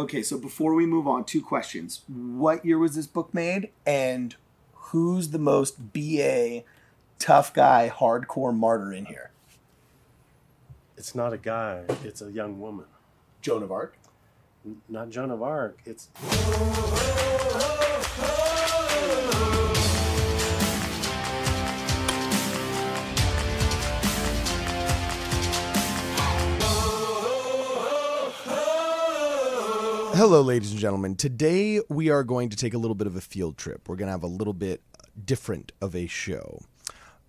Okay, so before we move on, two questions. What year was this book made? And who's the most BA tough guy, hardcore martyr in here? It's not a guy, it's a young woman. Joan of Arc. N- Not Joan of Arc. It's Hello, ladies and gentlemen. Today we are going to take a little bit of a field trip. We're going to have a little bit different of a show.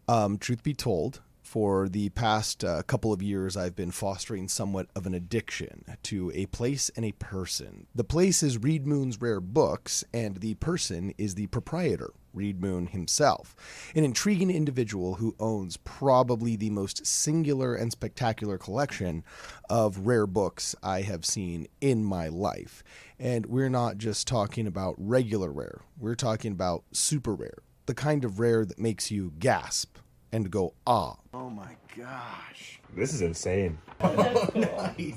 Um, truth be told, for the past uh, couple of years, I've been fostering somewhat of an addiction to a place and a person. The place is Reid Moon's Rare Books, and the person is the proprietor, Reid Moon himself, an intriguing individual who owns probably the most singular and spectacular collection of rare books I have seen in my life. And we're not just talking about regular rare, we're talking about super rare, the kind of rare that makes you gasp and go ah. Oh my gosh. This is insane.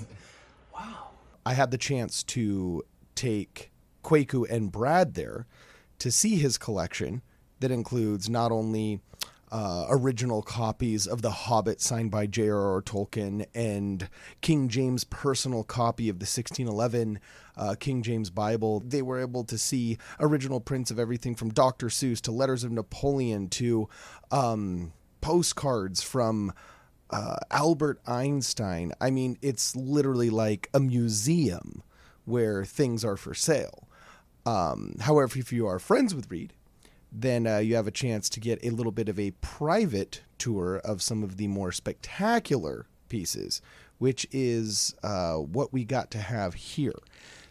Wow. I had the chance to take Kwaku and Brad there to see his collection that includes not only uh, original copies of The Hobbit signed by J.R.R. Tolkien and King James' personal copy of the 1611 uh, King James Bible. They were able to see original prints of everything from Dr. Seuss to Letters of Napoleon to um, postcards from uh, Albert Einstein. I mean, it's literally like a museum where things are for sale. Um, however, if you are friends with Reid, then uh, you have a chance to get a little bit of a private tour of some of the more spectacular pieces, which is uh, what we got to have here.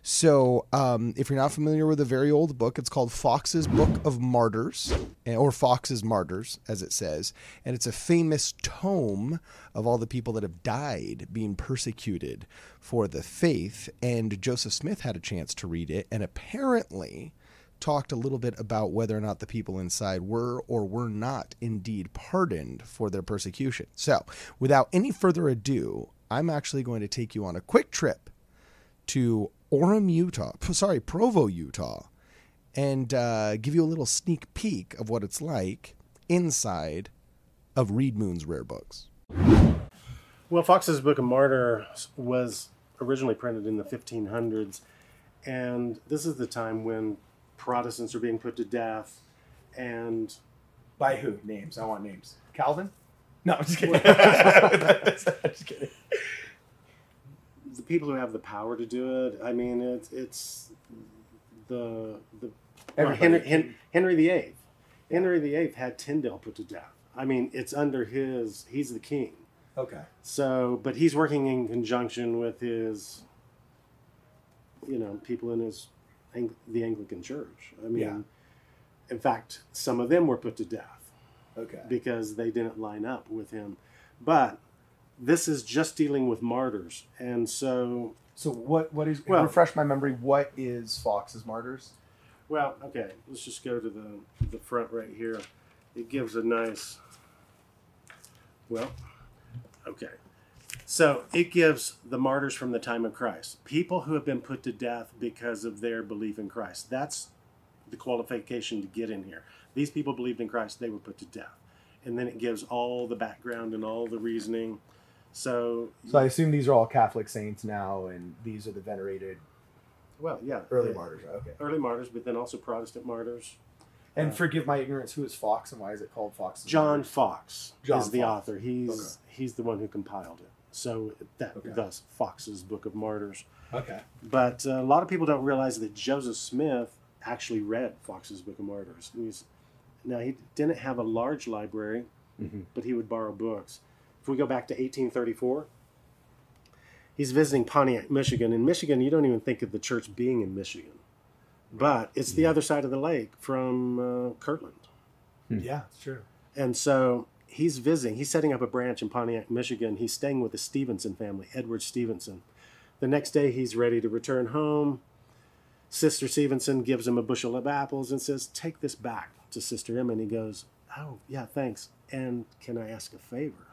So, um, if you're not familiar with a very old book, it's called Foxe's Book of Martyrs, eh, or Foxe's Martyrs, as it says. And it's a famous tome of all the people that have died being persecuted for the faith. And Joseph Smith had a chance to read it, and apparently talked a little bit about whether or not the people inside were or were not indeed pardoned for their persecution. So, without any further ado, I'm actually going to take you on a quick trip to Orem, Utah. Sorry, Provo, Utah, and uh, give you a little sneak peek of what it's like inside of Reid Moon's rare books. well, Foxe's Book of Martyr was originally printed in the 1500s, and this is the time when Protestants are being put to death, and By who? Names. I want names. Calvin? No, I'm just kidding. I'm just kidding. The people who have the power to do it. I mean, it's it's the the Everybody. Henry Hen, Henry VIII. Henry VIII had Tyndale put to death. I mean, it's under his. He's the king. Okay. So, but he's working in conjunction with his, you know, people in his the Anglican Church. I mean, Yeah. in fact, some of them were put to death Okay. because they didn't line up with him. But this is just dealing with martyrs, and so So what? What is? Well- refresh my memory. What is Foxe's Martyrs? Well, okay, let's just go to the the front right here. It gives a nice. Well, okay. So it gives the martyrs from the time of Christ, people who have been put to death because of their belief in Christ. That's the qualification to get in here. These people believed in Christ; they were put to death, and then it gives all the background and all the reasoning. So, So I assume these are all Catholic saints now, and these are the venerated well, yeah, early martyrs. Okay. early martyrs, but then also Protestant martyrs. And Uh, forgive my ignorance. Who is Foxe, and why is it called Foxe's John Martyrs? Foxe John is the author. He's Okay. he's the one who compiled it. So that Okay. thus Foxe's Book of Martyrs. Okay. But uh, a lot of people don't realize that Joseph Smith actually read Foxe's Book of Martyrs. He's, now he didn't have a large library, Mhm. but he would borrow books. If we go back to 1834, he's visiting Pontiac, Michigan. In Michigan, you don't even think of the church being in Michigan, but it's the other side of the lake from uh, Kirtland. Yeah, it's true. And so he's visiting, he's setting up a branch in Pontiac, Michigan. He's staying with the Stevenson family, Edward Stevenson. The next day, he's ready to return home. Sister Stevenson gives him a bushel of apples and says, Take this back to Sister Emma. And he goes, Oh, yeah, thanks. And can I ask a favor?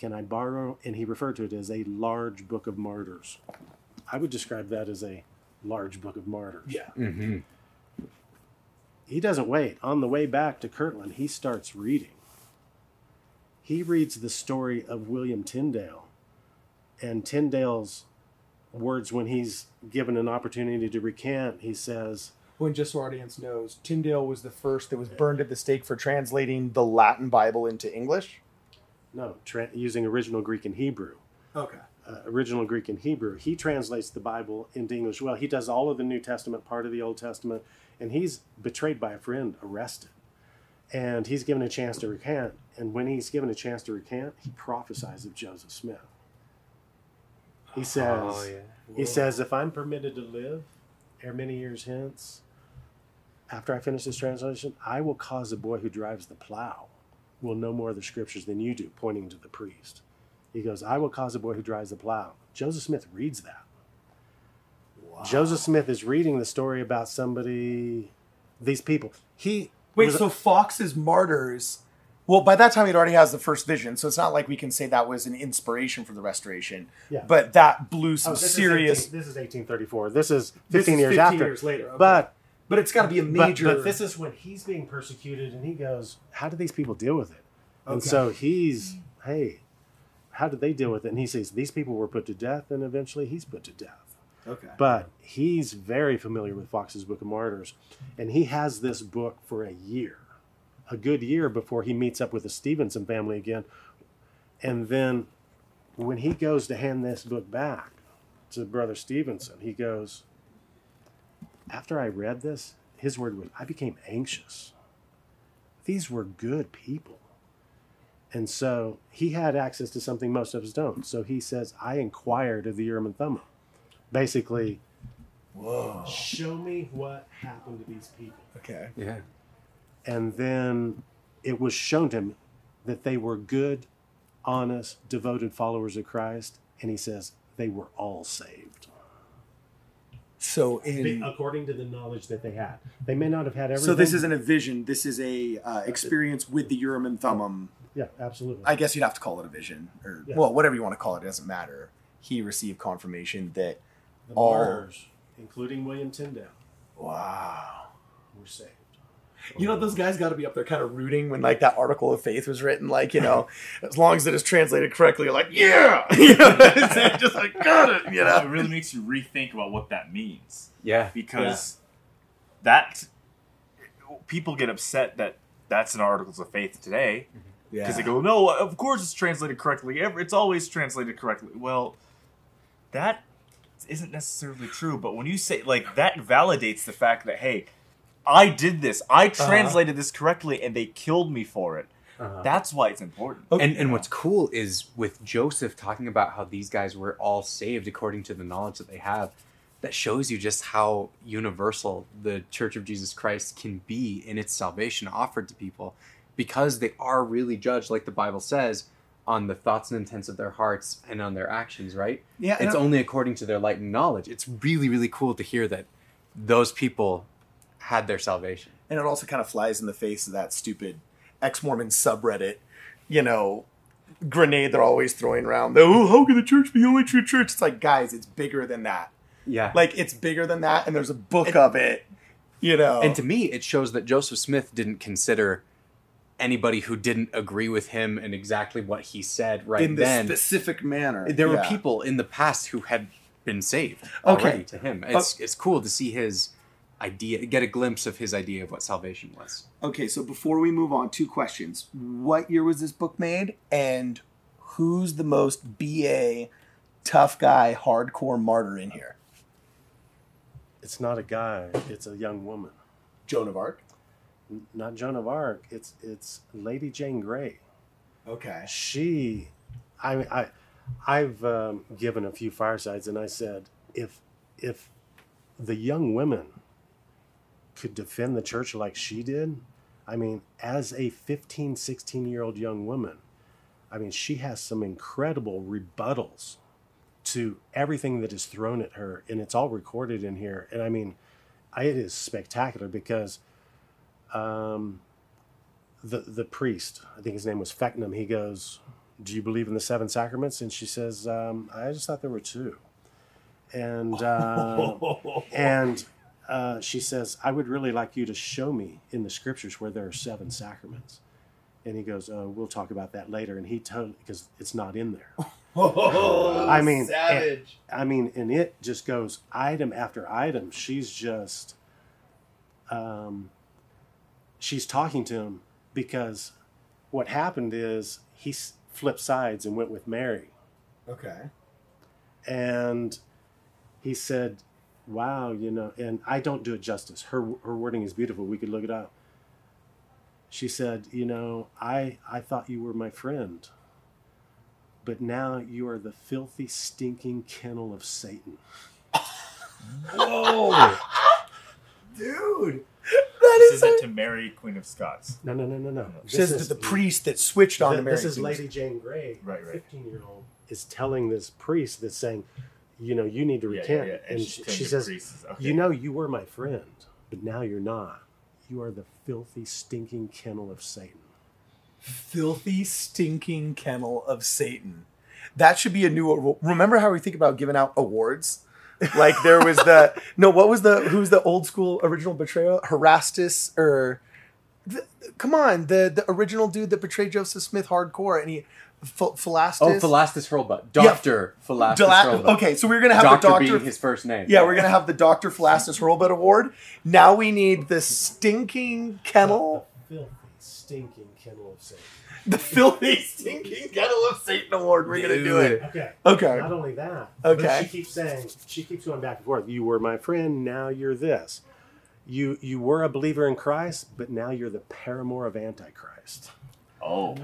Can I borrow? And he referred to it as a large book of martyrs. I would describe that as a large book of martyrs. Yeah. Mm-hmm. He doesn't wait. On the way back to Kirtland, he starts reading. He reads the story of William Tyndale and Tyndale's words when he's given an opportunity to recant. He says, When just so our audience knows, Tyndale was the first that was burned at the stake for translating the Latin Bible into English. No, tra- using original Greek and Hebrew. Okay. uh, original Greek and Hebrew. He translates the Bible into English well. He does all of the New Testament, part of the Old Testament, and he's betrayed by a friend, arrested. And he's given a chance to recant. And when he's given a chance to recant, he prophesies of Joseph Smith. He says, Oh, yeah. he says, if I'm permitted to live ere many years hence, after I finish this translation, I will cause the boy who drives the plow will know more of the scriptures than you do, pointing to the priest. He goes, I will cause a boy who drives the plow. Joseph Smith reads that. Wow. Joseph Smith is reading the story about somebody, these people. He Wait, so Foxe's Martyrs. Well, by that time, he'd already has the first vision, so it's not like we can say that was an inspiration for the restoration. Yeah. But that blew oh, some Oh, this serious. Is 18, this is 1834. This is 15 This is years 15 after. years later, okay. But But it's got to be a major. But, this is when he's being persecuted, and he goes, "How do these people deal with it?" And so he's, "Hey, how did they deal with it?" And he says, "These people were put to death, and eventually he's put to death." okay. But he's very familiar with Foxe's Book of Martyrs, and he has this book for a year, a good year before he meets up with the Stevenson family again. And then when he goes to hand this book back to Brother Stevenson, he goes, After I read this, his word was, I became anxious. These were good people. And so he had access to something most of us don't. So he says, I inquired of the Urim and Thummim. Basically, Whoa. show me what happened to these people. Okay. Yeah. And then it was shown to him that they were good, honest, devoted followers of Christ. And he says, they were all saved. So in. according to the knowledge that they had. They may not have had everything. So this isn't a vision. This is a uh, experience with the Urim and Thummim. Yeah, absolutely. I guess you'd have to call it a vision, or Yeah. well, whatever you want to call it. It doesn't matter. He received confirmation that. the all- martyrs, including William Tyndale, Wow. were saved. You know, those guys got to be up there kind of rooting when like that article of faith was written. Like, you know, as long as it is translated correctly, you're like, yeah, you know, it's just like got it. You it really makes you rethink about what that means Yeah. because that people get upset that that's an articles of faith today mm-hmm. because they go, no, of course it's translated correctly. Ever- It's always translated correctly. Well, that isn't necessarily true. But when you say like that, validates the fact that hey, I did this. I translated this correctly, and they killed me for it. Uh-huh. That's why it's important. And and what's cool is with Joseph talking about how these guys were all saved according to the knowledge that they have, that shows you just how universal the Church of Jesus Christ can be in its salvation offered to people because they are really judged like the Bible says on the thoughts and intents of their hearts and on their actions, right? Yeah, It's I- only according to their light and knowledge. It's really really cool to hear that those people had their salvation. and it also kind of flies in the face of that stupid ex-Mormon subreddit, you know, grenade they're always throwing around. Oh, how can the church be the only true church? It's like, guys, it's bigger than that. Yeah. Like, it's bigger than that, and there's a book of it. You know, And to me, it shows that Joseph Smith didn't consider anybody who didn't agree with him and exactly what he said right in this then. specific manner. there were people in the past who had been saved Okay. already to him. It's uh, it's cool to see his idea, get a glimpse of his idea of what salvation was. Okay, so before we move on, two questions. What year was this book made? And who's the most BA tough guy, hardcore martyr in here? It's not a guy; it's a young woman. Joan of Arc. N- Not Joan of Arc. It's it's Lady Jane Grey. Okay. she i i i've um, given a few firesides and i said if if the young women could defend the church like she did i mean as a 15 16 year old young woman i mean she has some incredible rebuttals to everything that is thrown at her and it's all recorded in here and i mean I- it is spectacular because um the the priest, I think his name was Feckenham, he goes, "Do you believe in the seven sacraments?" And she says, um, "I just thought there were two. and uh, and uh, she says, "I would really like you to show me in the scriptures where there are seven sacraments." And he goes, "Oh, we'll talk about that later." And he told because it's not in there. I mean, savage. I mean, and it just goes item after item. She's just, um, she's talking to him because what happened is he s- flipped sides and went with Mary, okay. and he said, "Wow, you know," and I don't do it justice. Her her wording is beautiful. We could look it up. She said, "You know, I I thought you were my friend." But now you are the filthy, stinking kennel of Satan. Whoa, dude, that This is. isn't to Mary, Queen of Scots. No, no, no, no, no. This Says that the priest that switched on Th- to Mary. This is Queen Lady Jane Grey, Right, right. fifteen-year-old, is telling this priest that's saying, you know, you need to Yeah, recant. yeah, yeah. And, she's she, she says, okay. you know, you were my friend, but now you're not. You are the filthy, stinking kennel of Satan. filthy, stinking kennel of Satan. That should be a new. Remember how we think about giving out awards? Like there was the no. What was the who's the old school original betrayal? Erastus or the, come on the the original dude that betrayed Joseph Smith hardcore and he Ph- Philastus. Oh, Philastus Hurlbut. Doctor Philastus Dela- Hurlbut. okay, so we're gonna have Doctor the doctor. being his first name. yeah, we're gonna have the Doctor Philastus Hurlbut Award. Now we need the stinking kennel, The filthy, stinking kennel of Satan. the filthy stinking kennel of Satan Award. We're gonna do it. Okay. Okay. Not only that, Okay. but she keeps saying, she keeps going back and forth. You were my friend, now you're this. You you were a believer in Christ, but now you're the paramour of Antichrist. Oh,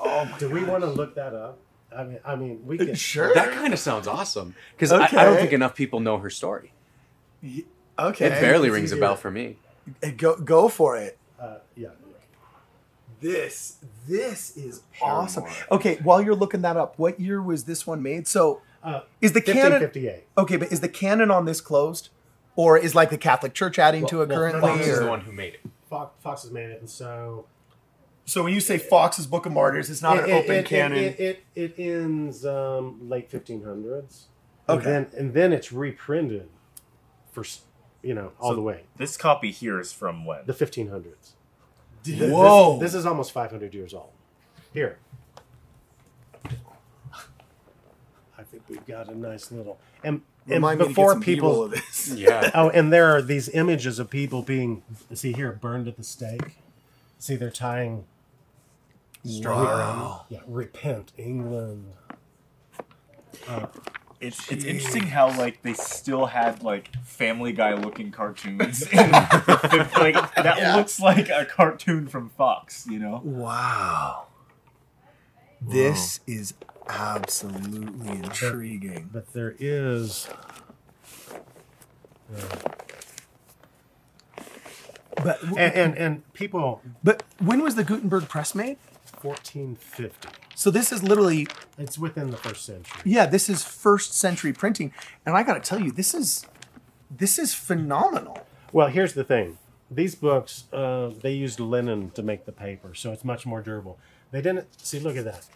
Oh, Do we want to look that up? I mean, I mean, we can. sure. That kind of sounds awesome because I, I don't think enough people know her story. Okay, It barely rings a bell for me. go go for it. Uh, yeah. This this is awesome. Okay, while you're looking that up, what year was this one made? So Uh, is the canon 1558. okay? But is the canon on this closed, or is like the Catholic Church adding to it Well, well, currently? Foxe Foxe is the one who made it. Foxe, Foxe has made it, and so So when you say Foxe's Book of Martyrs, it's not it, an it- open it, canon. It, it, it, ends um, late 1500s. And Okay. then, and then it's reprinted for, you know, all So- the way. this copy here is from when? The 1500s. Th- this- Whoa! This, is almost 500 years old. Here. I think we've got a nice little. And, and Remind me to get before some people. of this. Yeah. Oh, and there are these images of people being, see here, burned at the stake. See, they're tying straw around. Um, yeah, repent, England. Uh, it's, it's interesting how like they still had like Family Guy looking cartoons. in like that Yeah. looks like a cartoon from Fox, you know. Wow. This is absolutely intriguing. But there is. But And, and, and people, but when was the Gutenberg press made? 1450. So this is literally It's within the first century. yeah, this is first century printing, and I got to tell you, this is this is phenomenal. Well, here's the thing. These books, uh, they used linen to make the paper, so it's much more durable. They didn't see. Look at that.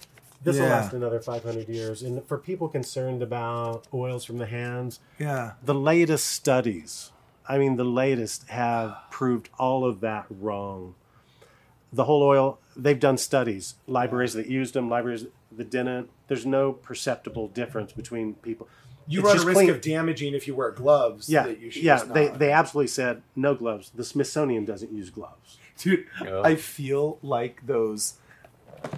This will last another 500 years. And for people concerned about oils from the hands, Yeah. the latest studies, I mean, the latest have proved all of that wrong. The whole oil, they've done studies, libraries that used them, libraries that didn't. There's no perceptible difference between people. You It's run a just risk clean- of damaging if you wear gloves. Yeah, that you should yeah. just They not. they absolutely said no gloves. The Smithsonian doesn't use gloves. Dude, Oh. I feel like those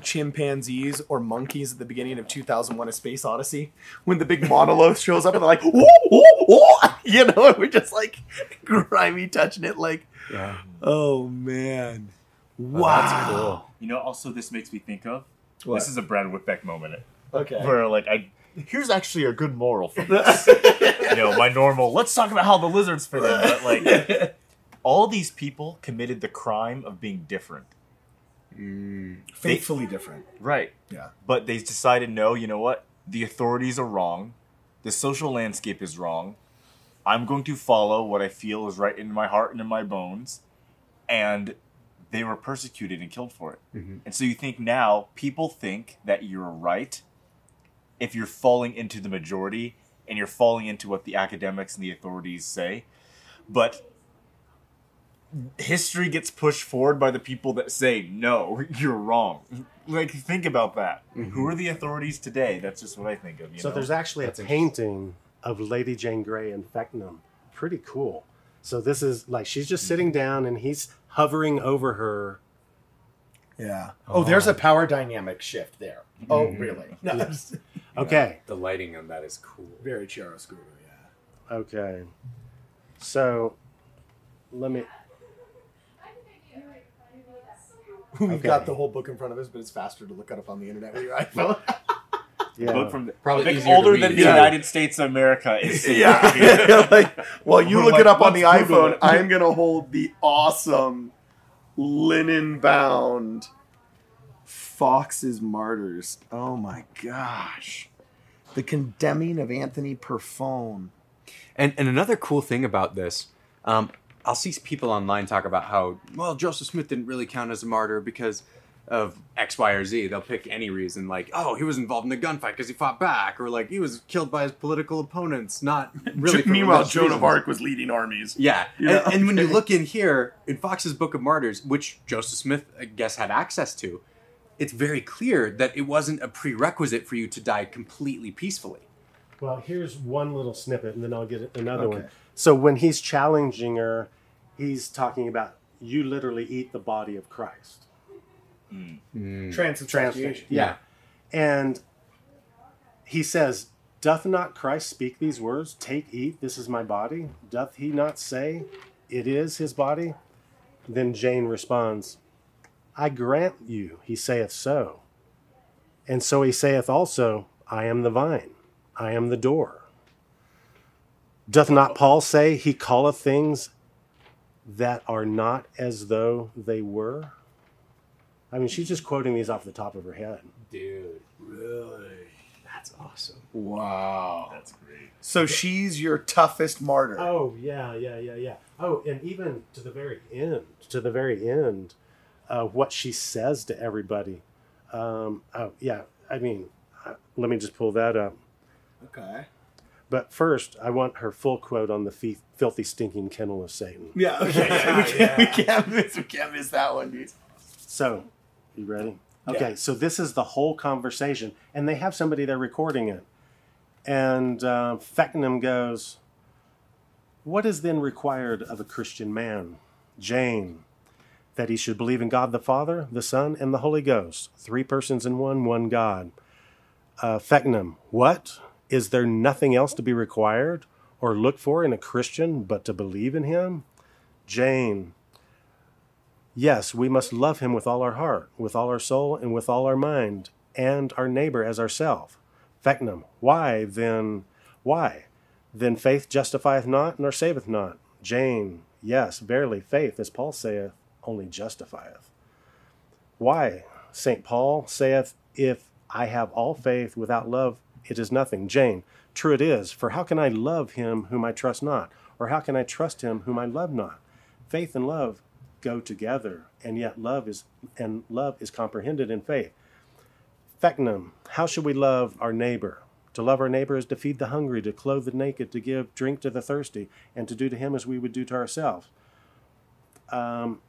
chimpanzees or monkeys at the beginning of 2001 A Space Odyssey when the big monolith shows up and they're like, "Whoa, whoa, whoa," you know, and we're just like grimy touching it like, Yeah. oh man. Oh, wow. That's cool. You know, also this makes me think of What? this is a Brad Whitbeck moment Okay. where like I here's actually a good moral from this. you know, my normal let's talk about how the lizards fit in, but like all these people committed the crime of being different. Mm. Faithfully different. Right. Yeah. But they decided no, you know what? The authorities are wrong. The social landscape is wrong. I'm going to follow what I feel is right in my heart and in my bones. And they were persecuted and killed for it. Mm-hmm. And so you think now people think that you're right if you're falling into the majority and you're falling into what the academics and the authorities say. But history gets pushed forward by the people that say no, you're wrong. Like think about that. Who mm-hmm. are the authorities today? That's just what I think of. You so know? there's actually That's a painting of Lady Jane Grey in Feckenham. Pretty cool. So this is like she's just sitting mm-hmm. down and he's hovering over her. Yeah. Oh, there's a power dynamic shift there. Oh, mm-hmm. really? No, it's Okay. The lighting on that is cool. very chiaroscuro. Yeah. Okay. So let me We've Okay. got the whole book in front of us, but it's faster to look it up on the internet with your iPhone. yeah. book from the, Probably easier older than the yeah. United States of America is. yeah. like, while you We're look like, it up on the Google iPhone, it. I'm gonna hold the awesome linen bound Foxe's Martyrs. Oh my gosh. The condemning of Anthony Perfone. And and another cool thing about this, um, I'll see people online talk about how well Joseph Smith didn't really count as a martyr because of X, Y, or Z. They'll pick any reason, like oh he was involved in a gunfight because he fought back, or like he was killed by his political opponents. Not really. Meanwhile, Joan of. Arc was leading armies. Yeah, You and, and when you look in here in Foxe's Book of Martyrs, which Joseph Smith, I guess, had access to, it's very clear that it wasn't a prerequisite for you to die completely peacefully. Well, here's one little snippet, and then I'll get another one. So when he's challenging her, he's talking about you literally eat the body of Christ. Mm. Mm. Transubstantiation. Yeah. And he says, Doth not Christ speak these words? Take, eat, this is my body. Doth he not say, It is his body? Then Jane responds, I grant you, he saith so. And so he saith also, I am the vine, I am the door. Doth not Paul say, He calleth things that are not as though they were? I mean, she's just quoting these off the top of her head. Dude, Really? that's awesome. Wow. That's great. So she's your toughest martyr. Oh yeah, yeah, yeah, yeah. Oh, and even to the very end, to the very end, uh, what she says to everybody. Um, oh yeah, I mean, uh, let me just pull that up. Okay. But first, I want her full quote on the fee- filthy, stinking kennel of Satan. Yeah, okay. yeah, we, can't, we, can't miss, we can't miss that one, dude. So, you ready? Okay, Yeah. so this is the whole conversation, and they have somebody there recording it. And uh, Feckenham goes, What is then required of a Christian man? Jane, that he should believe in God the Father, the Son, and the Holy Ghost, three persons in one, one God. Uh, Feckenham, what? Is there nothing else to be required or looked for in a Christian but to believe in him? Jane, Yes, we must love him with all our heart, with all our soul, and with all our mind, and our neighbor as ourself. Feckenham, why then, why? Then faith justifieth not, nor saveth not. Jane, yes, verily, faith, as Paul saith, only justifieth. Why? St. Paul saith, If I have all faith without love, it is nothing. Jane, true it is, for how can I love him whom I trust not? Or how can I trust him whom I love not? Faith and love go together, and yet love is and love is comprehended in faith. Feckenham, how should we love our neighbor? To love our neighbor is to feed the hungry, to clothe the naked, to give drink to the thirsty, and to do to him as we would do to ourselves. Um,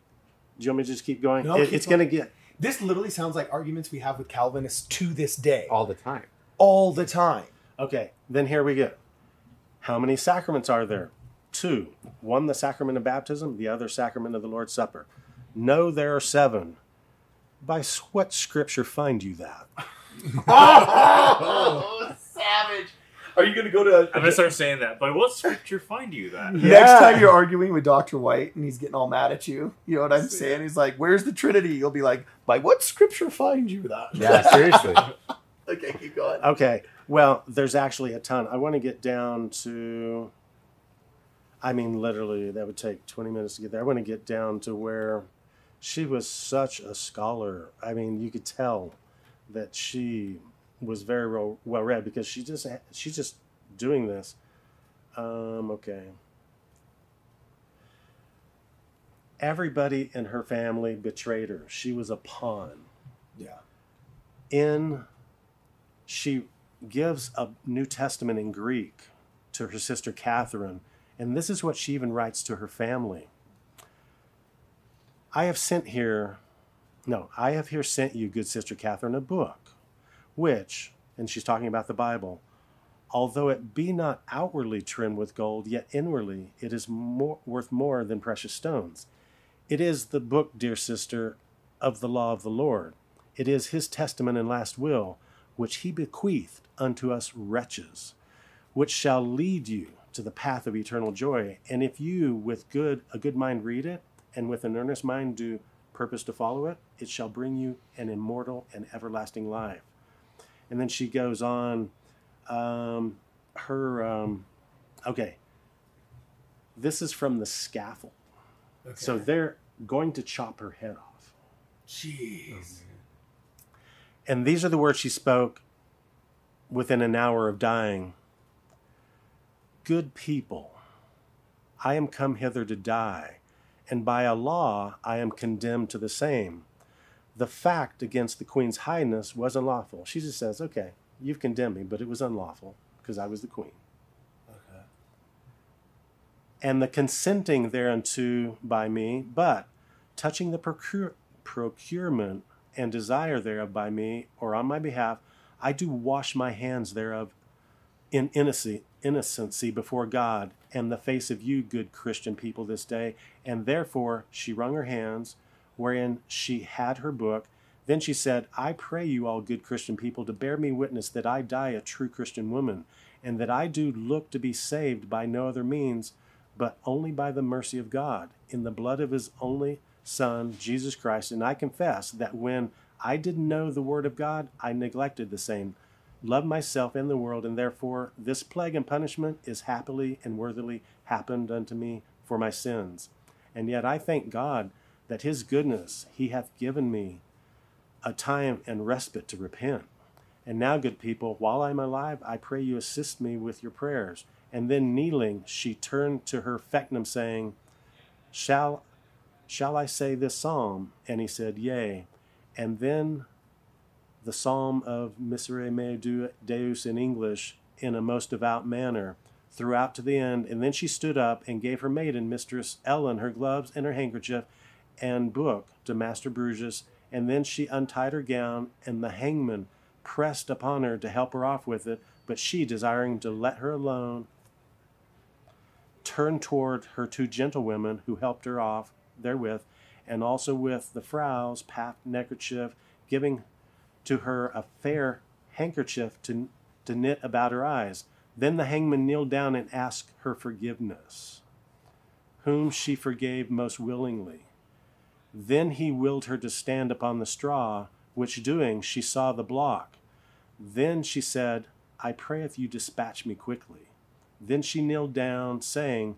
do you want me to just keep going? No, It- keep it's going to get This literally sounds like arguments we have with Calvinists to this day. All the time. All the time. Okay, then here we go. How many sacraments are there? Two. One, the sacrament of baptism, the other, sacrament of the Lord's Supper. No, there are seven. By what scripture find you that? Oh, savage. Are you going to go to. I'm gonna start saying that. By what scripture find you that? Next time you're arguing with Dr. White and he's getting all mad at you, you know what I'm saying? He's like, Where's the Trinity? You'll be like, By what scripture find you that? Yeah, seriously. okay, keep going. Okay, well, there's actually a ton. I want to get down to. I mean, literally, that would take 20 minutes to get there. I want to get down to where she was such a scholar. I mean, you could tell that she was very well, well read because she just she's just doing this. Um, okay. Everybody in her family betrayed her. She was a pawn Yeah. in she gives a New Testament in Greek to her sister Catherine, and this is what she even writes to her family. I have sent here, no, I have here sent you, good sister Catherine, a book, which, and she's talking about the Bible, although it be not outwardly trimmed with gold, yet inwardly it is more, worth more than precious stones. It is the book, dear sister, of the law of the Lord. It is his testament and last will, which he bequeathed unto us wretches, which shall lead you to the path of eternal joy. And if you with good a good mind read it, and with an earnest mind do purpose to follow it, it shall bring you an immortal and everlasting life. And then she goes on, um, her, um, okay, this is from the scaffold. So they're going to chop her head off. Jeez. And these are the words she spoke within an hour of dying Good people, I am come hither to die, and by a law I am condemned to the same. The fact against the Queen's Highness was unlawful. She just says, Okay, you've condemned me, but it was unlawful because I was the Queen. Okay. and the consenting thereunto by me, but touching the procure, procurement and desire thereof by me, or on my behalf, I do wash my hands thereof in innocency, before God and the face of you, good Christian people, this day. And therefore she wrung her hands, wherein she had her book. Then she said, I pray you, all good Christian people, to bear me witness that I die a true Christian woman, and that I do look to be saved by no other means, but only by the mercy of God, in the blood of his only Son, Jesus Christ. And I confess that when I didn't know the word of God, I neglected the same, loved myself and the world, and therefore this plague and punishment is happily and worthily happened unto me for my sins. And yet I thank God that his goodness he hath given me a time and respite to repent. And now, good people, while I am alive, I pray you assist me with your prayers. And then kneeling, she turned to her Feckenham, saying, Shall shall I say this psalm? And he said, Yea. And then the psalm of Miserere mea Deus in English in a most devout manner throughout to the end. And then she stood up and gave her maiden, Mistress Ellen, her gloves and her handkerchief and book to Master Bruges. And then she untied her gown, and the hangman pressed upon her to help her off with it. But she, desiring to let her alone, turned toward her two gentlewomen who helped her off therewith, and also with the frow's path neckerchief, giving to her a fair handkerchief to, to knit about her eyes. Then the hangman kneeled down and asked her forgiveness, whom she forgave most willingly. Then he willed her to stand upon the straw, which doing she saw the block. Then she said, I pray if you dispatch me quickly. Then she kneeled down, saying,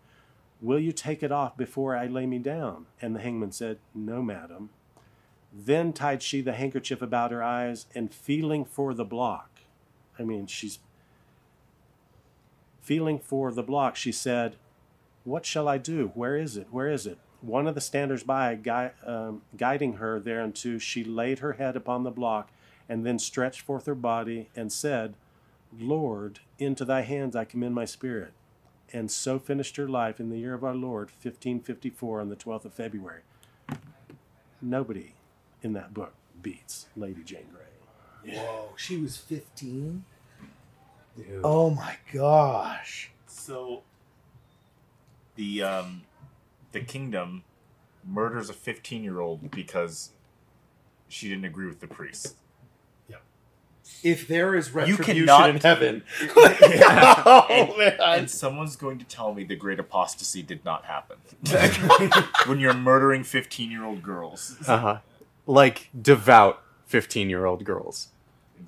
Will you take it off before I lay me down? And the hangman said, No, madam. Then tied she the handkerchief about her eyes, and feeling for the block, I mean, she's feeling for the block, she said, What shall I do? Where is it? Where is it? One of the standers by, gui- um, guiding her thereunto, she laid her head upon the block, and then stretched forth her body, and said, Lord, into thy hands I commend my spirit. And so finished her life in the year of our Lord, 1554, on the 12th of February. Nobody in that book beats Lady Jane Grey. Whoa, she was 15? Dude. Oh my gosh. So the um the kingdom murders a 15 year old because she didn't agree with the priest. If there is retribution cannot- in heaven. Yeah. oh, man. And someone's going to tell me the great apostasy did not happen. when you're murdering 15 year old girls. Uh-huh. Like devout 15 year old girls.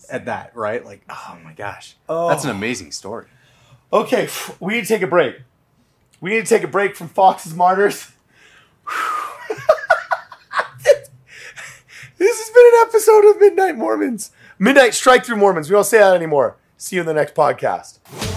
At that, right? Like, oh my gosh. Oh. That's an amazing story. Okay, we need to take a break. We need to take a break from Foxe's Martyrs. this has been an episode of Midnight Mormons. Midnight Strike Through Mormons. We don't say that anymore. See you in the next podcast.